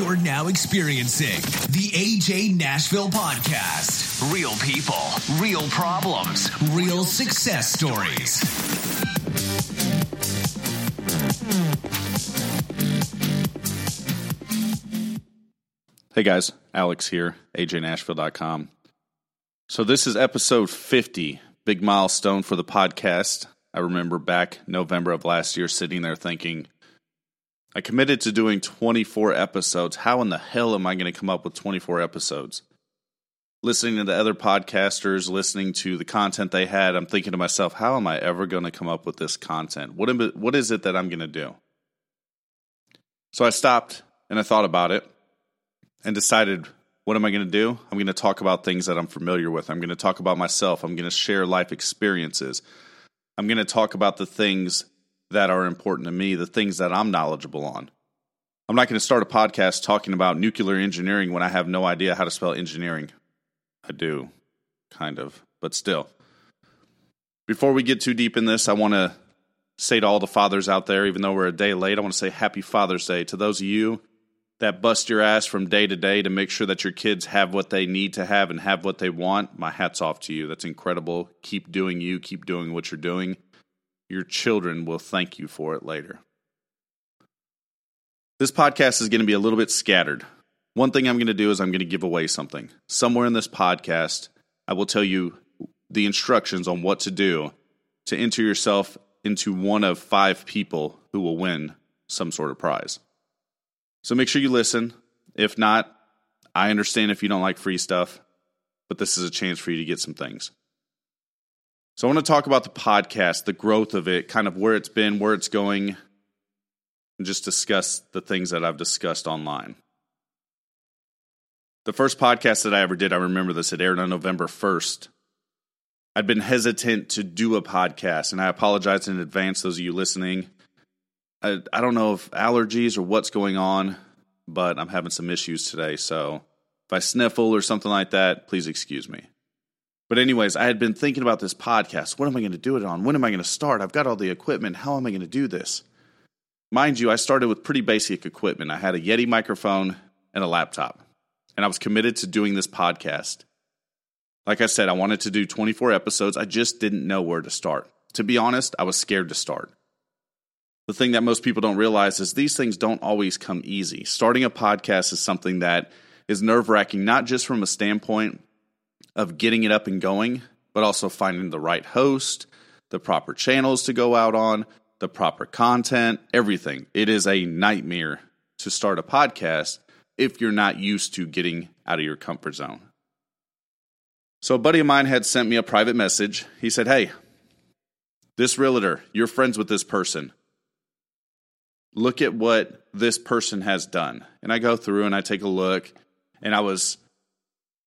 You're now experiencing the AJ Nashville podcast. Real people, real problems, real success stories. Hey guys, Alex here, ajnashville.com. So this is episode 50, big milestone for the podcast. I remember back November of last year sitting there thinking, I committed to doing 24 episodes. How in the hell am I going to come up with 24 episodes? Listening to the other podcasters, listening to the content they had, I'm thinking to myself, how am I ever going to come up with this content? What, am, what is it that I'm going to do? So I stopped and I thought about it and decided, what am I going to do? I'm going to talk about things that I'm familiar with. I'm going to talk about myself. I'm going to share life experiences. I'm going to talk about the things that are important to me, the things that I'm knowledgeable on. I'm not going to start a podcast talking about nuclear engineering when I have no idea how to spell engineering. I do, kind of, but still. Before we get too deep in this, I want to say to all the fathers out there, even though we're a day late, I want to say Happy Father's Day to those of you that bust your ass from day to day to make sure that your kids have what they need to have and have what they want. My hat's off to you. That's incredible. Keep doing you, keep doing what you're doing. Your children will thank you for it later. This podcast is going to be a little bit scattered. One thing I'm going to do is I'm going to give away something. Somewhere in this podcast, I will tell you the instructions on what to do to enter yourself into one of five people who will win some sort of prize. So make sure you listen. If not, I understand if you don't like free stuff, but this is a chance for you to get some things. So I want to talk about the podcast, the growth of it, kind of where it's been, where it's going, and just discuss the things that I've discussed online. The first podcast that I ever did, I remember this, it aired on November 1st. I'd been hesitant to do a podcast, and I apologize in advance, those of you listening. I, I don't know if allergies or what's going on, but I'm having some issues today. So if I sniffle or something like that, please excuse me. But, anyways, I had been thinking about this podcast. What am I going to do it on? When am I going to start? I've got all the equipment. How am I going to do this? Mind you, I started with pretty basic equipment. I had a Yeti microphone and a laptop, and I was committed to doing this podcast. Like I said, I wanted to do 24 episodes. I just didn't know where to start. To be honest, I was scared to start. The thing that most people don't realize is these things don't always come easy. Starting a podcast is something that is nerve wracking, not just from a standpoint of getting it up and going, but also finding the right host, the proper channels to go out on, the proper content, everything. It is a nightmare to start a podcast if you're not used to getting out of your comfort zone. So, a buddy of mine had sent me a private message. He said, Hey, this realtor, you're friends with this person. Look at what this person has done. And I go through and I take a look, and I was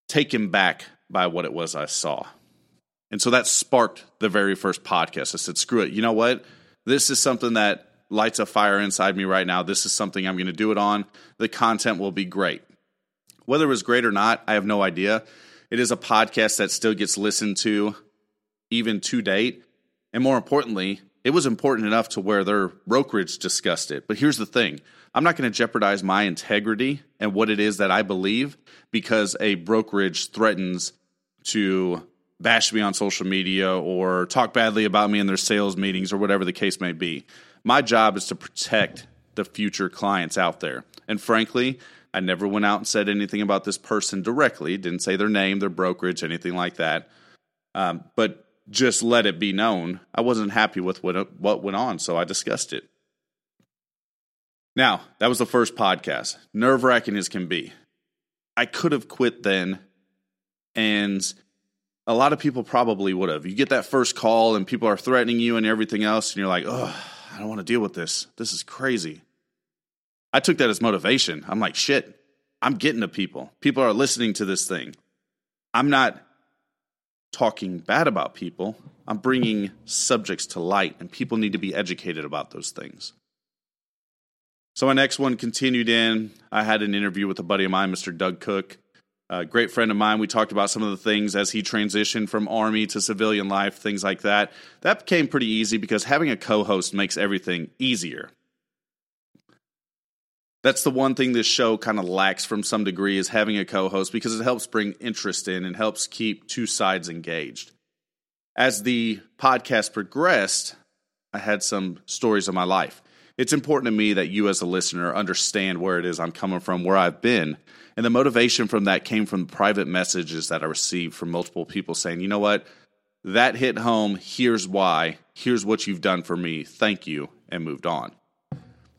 taken back by what it was I saw. And so that sparked the very first podcast. I said, screw it. You know what? This is something that lights a fire inside me right now. This is something I'm going to do it on. The content will be great. Whether it was great or not, I have no idea. It is a podcast that still gets listened to even to date. And more importantly, it was important enough to where their brokerage discussed it. But here's the thing I'm not going to jeopardize my integrity and what it is that I believe because a brokerage threatens to bash me on social media or talk badly about me in their sales meetings or whatever the case may be. My job is to protect the future clients out there. And frankly, I never went out and said anything about this person directly, didn't say their name, their brokerage, anything like that. Um, but just let it be known I wasn't happy with what, what went on, so I discussed it. Now, that was the first podcast. Nerve wracking as can be. I could have quit then, and a lot of people probably would have. You get that first call, and people are threatening you and everything else, and you're like, oh, I don't want to deal with this. This is crazy. I took that as motivation. I'm like, shit, I'm getting to people. People are listening to this thing. I'm not talking bad about people. I'm bringing subjects to light, and people need to be educated about those things. So my next one continued in. I had an interview with a buddy of mine, Mr. Doug Cook, a great friend of mine. We talked about some of the things as he transitioned from army to civilian life, things like that. That became pretty easy because having a co-host makes everything easier. That's the one thing this show kind of lacks from some degree is having a co-host because it helps bring interest in and helps keep two sides engaged. As the podcast progressed, I had some stories of my life. It's important to me that you as a listener understand where it is I'm coming from, where I've been. And the motivation from that came from private messages that I received from multiple people saying, "You know what? That hit home. Here's why. Here's what you've done for me. Thank you." And moved on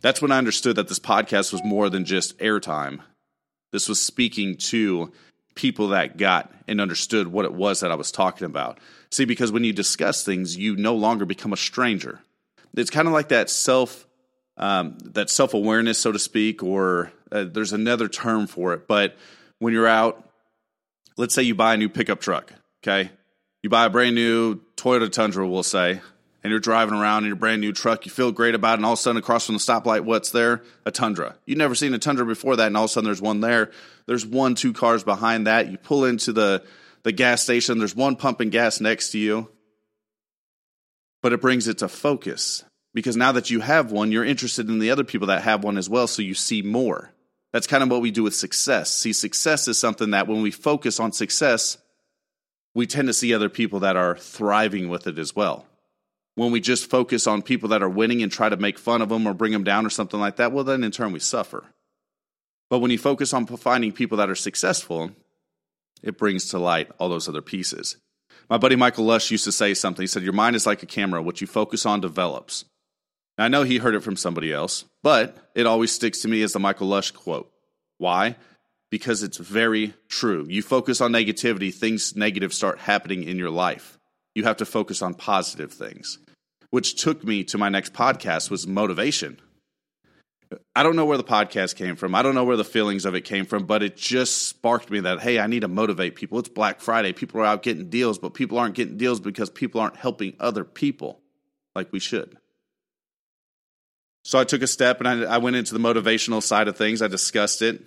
that's when I understood that this podcast was more than just airtime. This was speaking to people that got and understood what it was that I was talking about. See, because when you discuss things, you no longer become a stranger. It's kind of like that self um, that self awareness, so to speak, or uh, there's another term for it. But when you're out, let's say you buy a new pickup truck, okay? You buy a brand new Toyota Tundra, we'll say, and you're driving around in your brand new truck, you feel great about it, and all of a sudden across from the stoplight, what's there? A Tundra. You've never seen a Tundra before that, and all of a sudden there's one there. There's one, two cars behind that. You pull into the, the gas station, there's one pumping gas next to you. But it brings it to focus because now that you have one, you're interested in the other people that have one as well, so you see more. That's kind of what we do with success. See, success is something that when we focus on success, we tend to see other people that are thriving with it as well when we just focus on people that are winning and try to make fun of them or bring them down or something like that, well, then in turn we suffer. But when you focus on finding people that are successful, it brings to light all those other pieces. My buddy Michael Lush used to say something. He said, Your mind is like a camera. What you focus on develops. I know he heard it from somebody else, but it always sticks to me as the Michael Lush quote. Why? Because it's very true. You focus on negativity, things negative start happening in your life. You have to focus on positive things which took me to my next podcast was motivation. I don't know where the podcast came from. I don't know where the feelings of it came from, but it just sparked me that, hey, I need to motivate people. It's Black Friday. People are out getting deals, but people aren't getting deals because people aren't helping other people like we should. So I took a step and I, I went into the motivational side of things. I discussed it,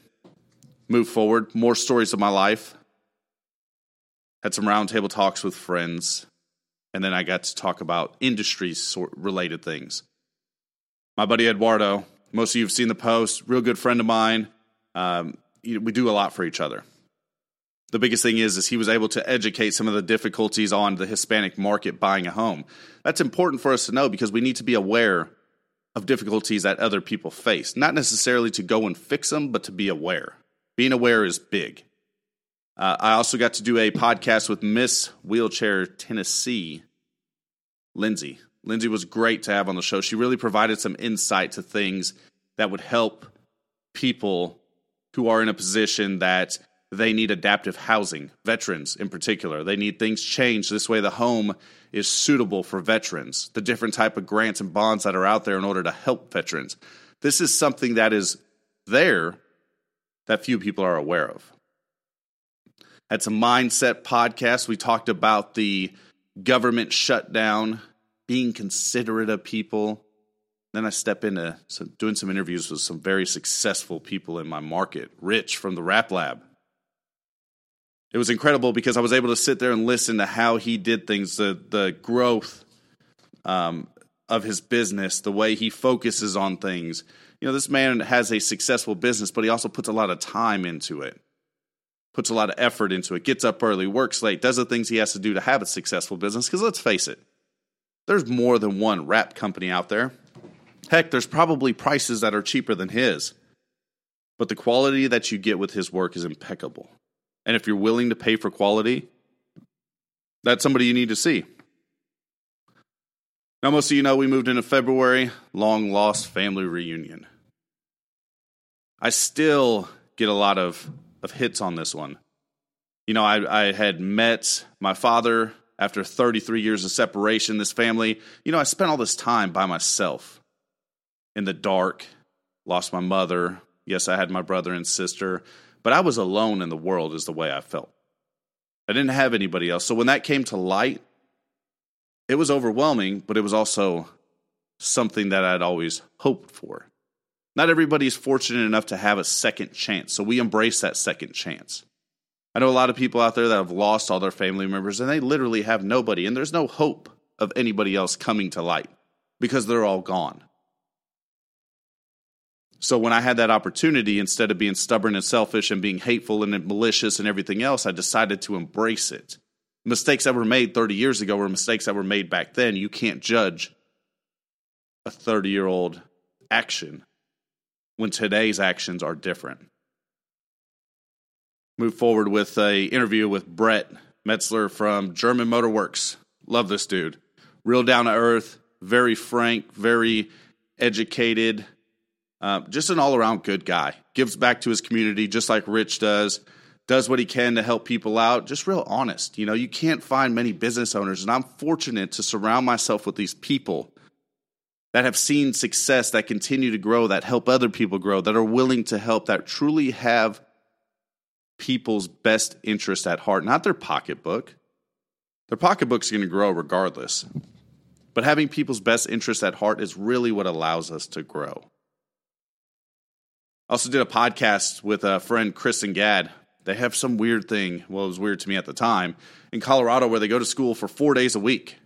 moved forward, more stories of my life, had some roundtable talks with friends, and then I got to talk about industry related things. My buddy Eduardo, most of you have seen the post, real good friend of mine. Um, we do a lot for each other. The biggest thing is, is he was able to educate some of the difficulties on the Hispanic market buying a home. That's important for us to know because we need to be aware of difficulties that other people face. Not necessarily to go and fix them, but to be aware. Being aware is big. Uh, I also got to do a podcast with Miss Wheelchair Tennessee Lindsay. Lindsay was great to have on the show. She really provided some insight to things that would help people who are in a position that they need adaptive housing, veterans in particular. They need things changed. This way, the home is suitable for veterans, the different type of grants and bonds that are out there in order to help veterans. This is something that is there that few people are aware of. Had some mindset podcast. We talked about the government shutdown, being considerate of people. Then I step into some, doing some interviews with some very successful people in my market. Rich from the Rap Lab. It was incredible because I was able to sit there and listen to how he did things, the the growth um, of his business, the way he focuses on things. You know, this man has a successful business, but he also puts a lot of time into it puts a lot of effort into it, gets up early, works late, does the things he has to do to have a successful business. Because let's face it, there's more than one rap company out there. Heck, there's probably prices that are cheaper than his. But the quality that you get with his work is impeccable. And if you're willing to pay for quality, that's somebody you need to see. Now, most of you know we moved into February, long lost family reunion. I still get a lot of of hits on this one. You know, I, I had met my father after 33 years of separation, this family. You know, I spent all this time by myself in the dark, lost my mother. Yes, I had my brother and sister, but I was alone in the world, is the way I felt. I didn't have anybody else. So when that came to light, it was overwhelming, but it was also something that I'd always hoped for. Not everybody is fortunate enough to have a second chance, so we embrace that second chance. I know a lot of people out there that have lost all their family members and they literally have nobody, and there's no hope of anybody else coming to light because they're all gone. So when I had that opportunity, instead of being stubborn and selfish and being hateful and malicious and everything else, I decided to embrace it. Mistakes that were made 30 years ago were mistakes that were made back then. You can't judge a 30 year old action when today's actions are different. Move forward with a interview with Brett Metzler from German Motor Works. Love this dude. Real down to earth, very frank, very educated, uh, just an all around good guy. Gives back to his community just like Rich does. Does what he can to help people out. Just real honest. You know, you can't find many business owners, and I'm fortunate to surround myself with these people that have seen success, that continue to grow, that help other people grow, that are willing to help, that truly have people's best interest at heart, not their pocketbook. Their pocketbook's going to grow regardless. But having people's best interest at heart is really what allows us to grow. I also did a podcast with a friend, Chris and Gad. They have some weird thing, well, it was weird to me at the time, in Colorado where they go to school for four days a week.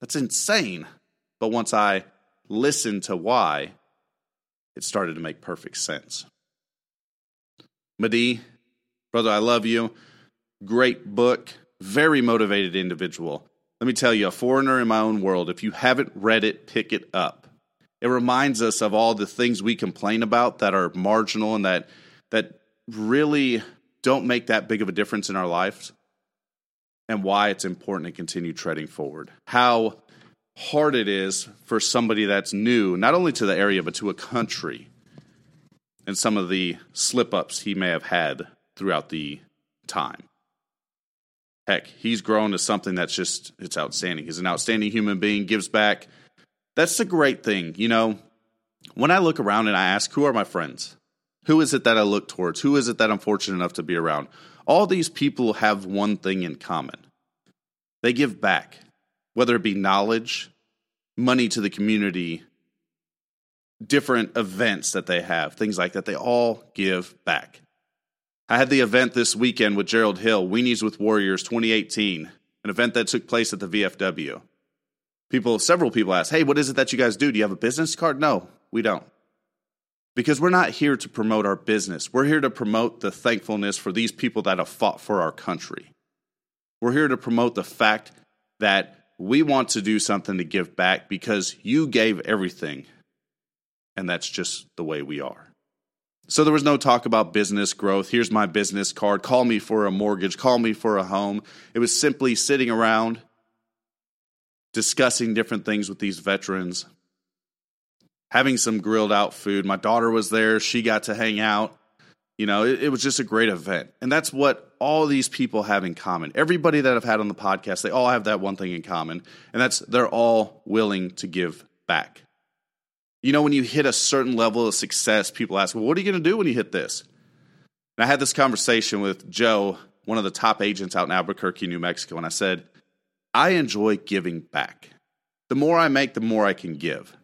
That's insane. But once I listened to why, it started to make perfect sense. Madi, brother, I love you. Great book, very motivated individual. Let me tell you, a foreigner in my own world, if you haven't read it, pick it up. It reminds us of all the things we complain about that are marginal and that that really don't make that big of a difference in our lives and why it's important to continue treading forward. How hard it is for somebody that's new, not only to the area, but to a country, and some of the slip ups he may have had throughout the time. Heck, he's grown to something that's just, it's outstanding. He's an outstanding human being, gives back. That's the great thing. You know, when I look around and I ask, who are my friends? Who is it that I look towards? Who is it that I'm fortunate enough to be around? All these people have one thing in common they give back whether it be knowledge, money to the community, different events that they have, things like that. They all give back. I had the event this weekend with Gerald Hill, Weenies with Warriors 2018, an event that took place at the VFW. People, several people ask, Hey, what is it that you guys do? Do you have a business card? No, we don't. Because we're not here to promote our business. We're here to promote the thankfulness for these people that have fought for our country. We're here to promote the fact that we want to do something to give back because you gave everything. And that's just the way we are. So there was no talk about business growth. Here's my business card. Call me for a mortgage. Call me for a home. It was simply sitting around discussing different things with these veterans, having some grilled out food. My daughter was there. She got to hang out. You know, it, it, was just a great event. And that's what all these people have in common. Everybody that I've had on the podcast, they all have that one thing in common, and that's they're all willing to give back. You know, when you hit a certain level of success, people ask, well, what are you going to do when you hit this? And I had this conversation with Joe, one of the top agents out in Albuquerque, New Mexico, and I said, I enjoy giving back. The more I make, the more I can give.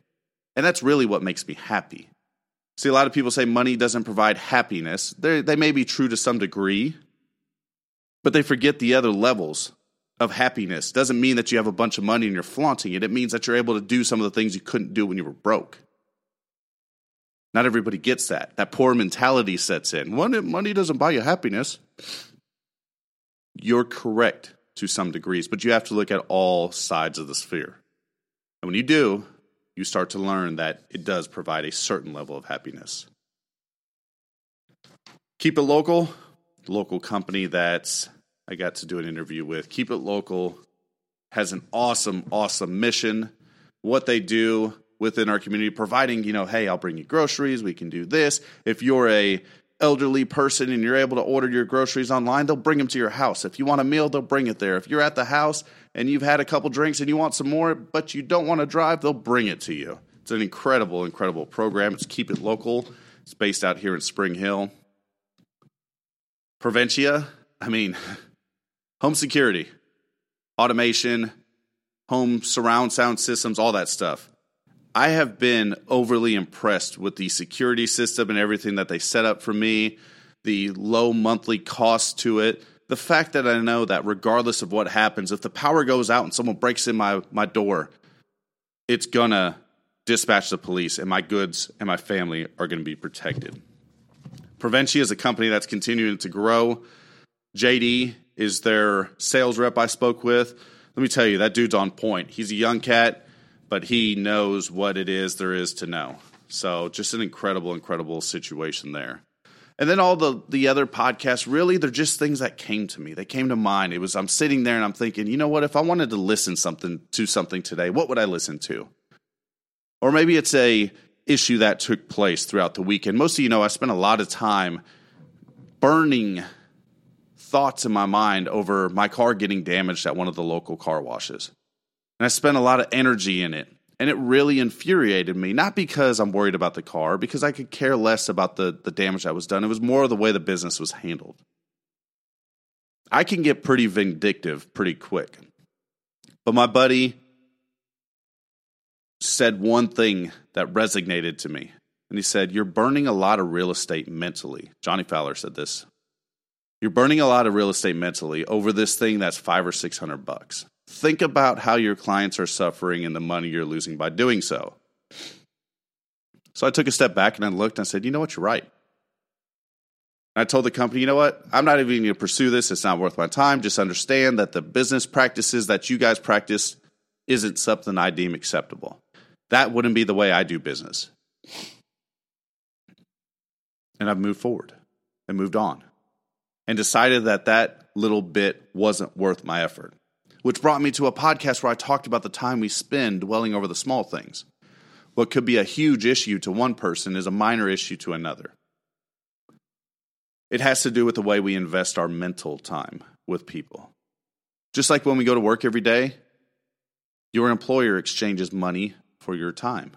And that's really what makes me happy. See, a lot of people say money doesn't provide happiness. They're, they may be true to some degree, but they forget the other levels of happiness. Doesn't mean that you have a bunch of money and you're flaunting it. It means that you're able to do some of the things you couldn't do when you were broke. Not everybody gets that. That poor mentality sets in. Money doesn't buy you happiness. You're correct to some degrees, but you have to look at all sides of the sphere. And when you do, you start to learn that it does provide a certain level of happiness. Keep it local, local company that I got to do an interview with. Keep it local has an awesome, awesome mission. What they do within our community, providing, you know, hey, I'll bring you groceries, we can do this. If you're a elderly person and you're able to order your groceries online, they'll bring them to your house. If you want a meal, they'll bring it there. If you're at the house and you've had a couple drinks and you want some more, but you don't want to drive, they'll bring it to you. It's an incredible, incredible program. It's Keep It Local. It's based out here in Spring Hill. Preventia, I mean, home security, automation, home surround sound systems, all that stuff. I have been overly impressed with the security system and everything that they set up for me, the low monthly cost to it, the fact that I know that regardless of what happens, if the power goes out and someone breaks in my, my door, it's gonna dispatch the police, and my goods and my family are to be protected. Preventia is a company that's continuing to grow. JD is their sales rep I spoke with. Let me tell you, that dude's on point. He's a young cat, but he knows what it is there is to know. So just an incredible, incredible situation there. And then all the the other podcasts, really, they're just things that came to me. They came to mind. It was I'm sitting there and I'm thinking, you know what? If I wanted to listen something to something today, what would I listen to? Or maybe it's a issue that took place throughout the weekend. Most of you know I spent a lot of time burning thoughts in my mind over my car getting damaged at one of the local car washes. And I spent a lot of energy in it. And it really infuriated me, not because I'm worried about the car, because I could care less about the, the damage that was done. It was more the way the business was handled. I can get pretty vindictive pretty quick. But my buddy said one thing that resonated to me. And he said, You're burning a lot of real estate mentally. Johnny Fowler said this. You're burning a lot of real estate mentally over this thing that's five or six hundred bucks. Think about how your clients are suffering and the money you're losing by doing so. So I took a step back and I looked and I said, You know what? You're right. I told the company, you know what? I'm not even going to pursue this. It's not worth my time. Just understand that the business practices that you guys practice isn't something I deem acceptable. That wouldn't be the way I do business. And I've moved forward and moved on and decided that that little bit wasn't worth my effort, which brought me to a podcast where I talked about the time we spend dwelling over the small things. What could be a huge issue to one person is a minor issue to another. It has to do with the way we invest our mental time with people. Just like when we go to work every day, your employer exchanges money for your time.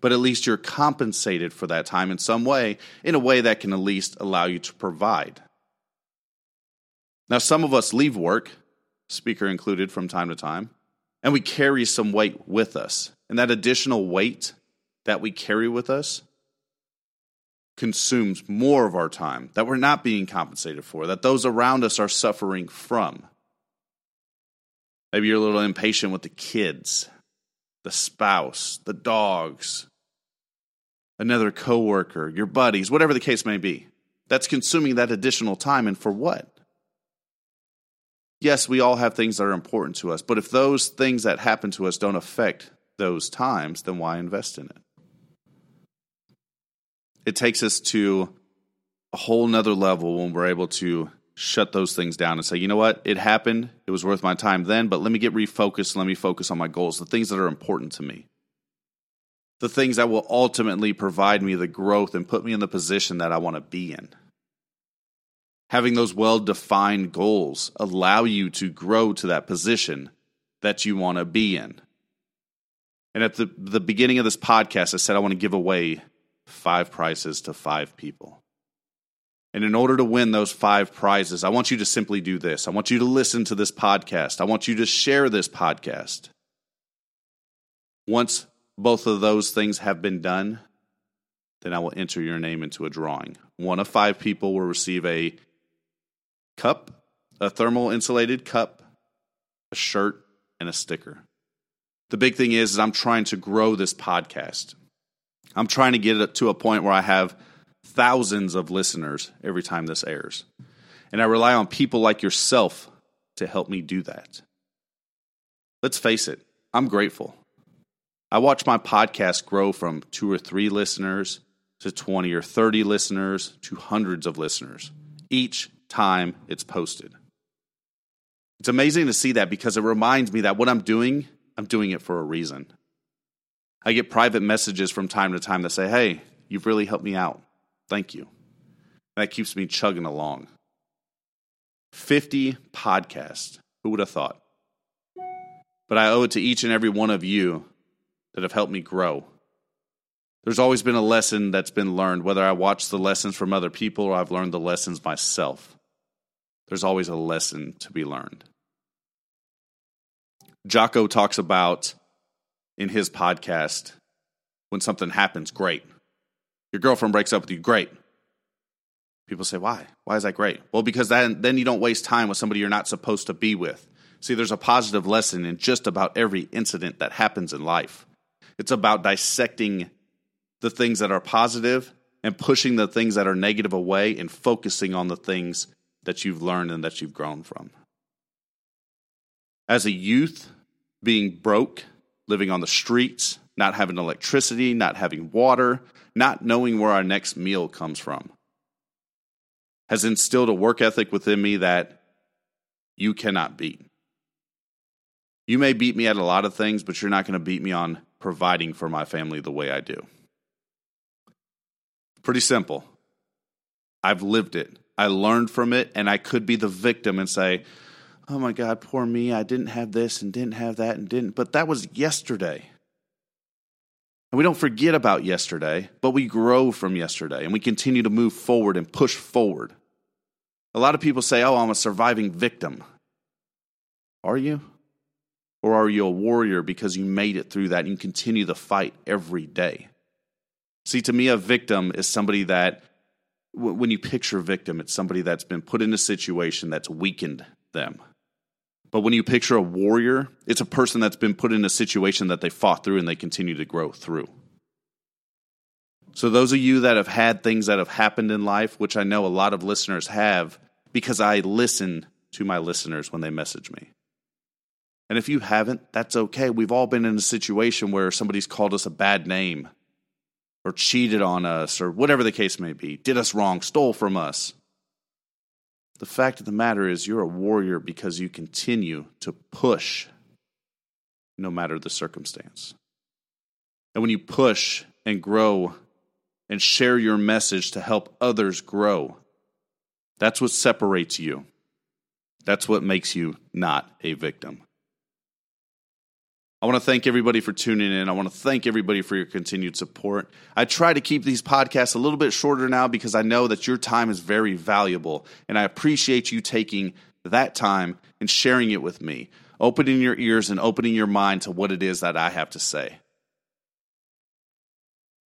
But at least you're compensated for that time in some way, in a way that can at least allow you to provide. Now, some of us leave work, speaker included from time to time, and we carry some weight with us. And that additional weight that we carry with us consumes more of our time that we're not being compensated for, that those around us are suffering from. Maybe you're a little impatient with the kids, the spouse, the dogs, another coworker, your buddies, whatever the case may be. That's consuming that additional time and for what? Yes, we all have things that are important to us, but if those things that happen to us don't affect those times, then why invest in it? it takes us to a whole nother level when we're able to shut those things down and say, you know what, it happened. It was worth my time then, but let me get refocused. Let me focus on my goals, the things that are important to me, the things that will ultimately provide me the growth and put me in the position that I want to be in. Having those well defined goals allow you to grow to that position that you want to be in. And at the, the beginning of this podcast, I said I want to give away five prizes to five people. And in order to win those five prizes, I want you to simply do this. I want you to listen to this podcast. I want you to share this podcast. Once both of those things have been done, then I will enter your name into a drawing. One of five people will receive a cup, a thermal insulated cup, a shirt, and a sticker. The big thing is, is I'm trying to grow this podcast. I'm trying to get it to a point where I have thousands of listeners every time this airs. And I rely on people like yourself to help me do that. Let's face it, I'm grateful. I watch my podcast grow from two or three listeners to 20 or 30 listeners to hundreds of listeners each time it's posted. It's amazing to see that because it reminds me that what I'm doing, I'm doing it for a reason. I get private messages from time to time that say, Hey, you've really helped me out. Thank you. that keeps me chugging along. 50 podcasts. Who would have thought? But I owe it to each and every one of you that have helped me grow. There's always been a lesson that's been learned, whether I watch the lessons from other people or I've learned the lessons myself. There's always a lesson to be learned. Jocko talks about in his podcast when something happens, great. Your girlfriend breaks up with you, great. People say, why? Why is that great? Well, because then, then you don't waste time with somebody you're not supposed to be with. See, there's a positive lesson in just about every incident that happens in life. It's about dissecting the things that are positive and pushing the things that are negative away and focusing on the things that you've learned and that you've grown from. As a youth, being broke, living on the streets, not having electricity, not having water, not knowing where our next meal comes from, has instilled a work ethic within me that you cannot beat. You may beat me at a lot of things, but you're not going to beat me on providing for my family the way I do. Pretty simple. I've lived it. I learned from it, and I could be the victim and say, oh my God, poor me. I didn't have this and didn't have that and didn't. But that was yesterday. And we don't forget about yesterday, but we grow from yesterday and we continue to move forward and push forward. A lot of people say, oh, I'm a surviving victim. Are you? Or are you a warrior because you made it through that and you continue the fight every day? See, to me, a victim is somebody that, when you picture a victim, it's somebody that's been put in a situation that's weakened them. But when you picture a warrior, it's a person that's been put in a situation that they fought through and they continue to grow through. So, those of you that have had things that have happened in life, which I know a lot of listeners have, because I listen to my listeners when they message me. And if you haven't, that's okay. We've all been in a situation where somebody's called us a bad name or cheated on us or whatever the case may be, did us wrong, stole from us. The fact of the matter is, you're a warrior because you continue to push no matter the circumstance. And when you push and grow and share your message to help others grow, that's what separates you. That's what makes you not a victim. I want to thank everybody for tuning in. I want to thank everybody for your continued support. I try to keep these podcasts a little bit shorter now because I know that your time is very valuable, and I appreciate you taking that time and sharing it with me, opening your ears and opening your mind to what it is that I have to say.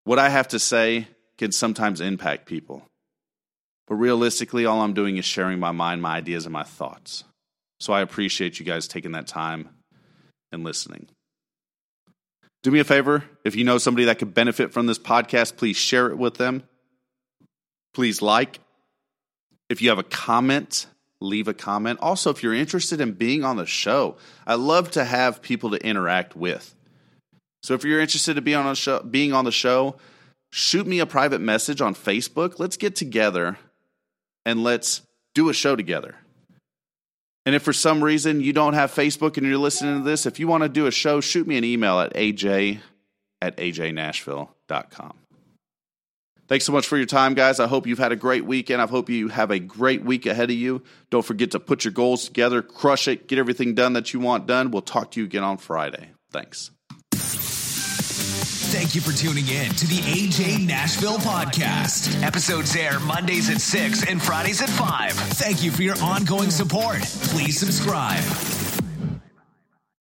What I have to say can sometimes impact people, but realistically, all I'm doing is sharing my mind, my ideas, and my thoughts. So I appreciate you guys taking that time and listening. Do me a favor. If you know somebody that could benefit from this podcast, please share it with them. Please like. If you have a comment, leave a comment. Also, if you're interested in being on the show, I love to have people to interact with. So if you're interested in being on, show, being on the show, shoot me a private message on Facebook. Let's get together and let's do a show together. And if for some reason you don't have Facebook and you're listening to this, if you want to do a show, shoot me an email at aj at ajnashville.com. Thanks so much for your time, guys. I hope you've had a great weekend. I hope you have a great week ahead of you. Don't forget to put your goals together, crush it, get everything done that you want done. We'll talk to you again on Friday. Thanks. Thank you for tuning in to the AJ Nashville podcast. Episodes air Mondays at 6 and Fridays at 5. Thank you for your ongoing support. Please subscribe.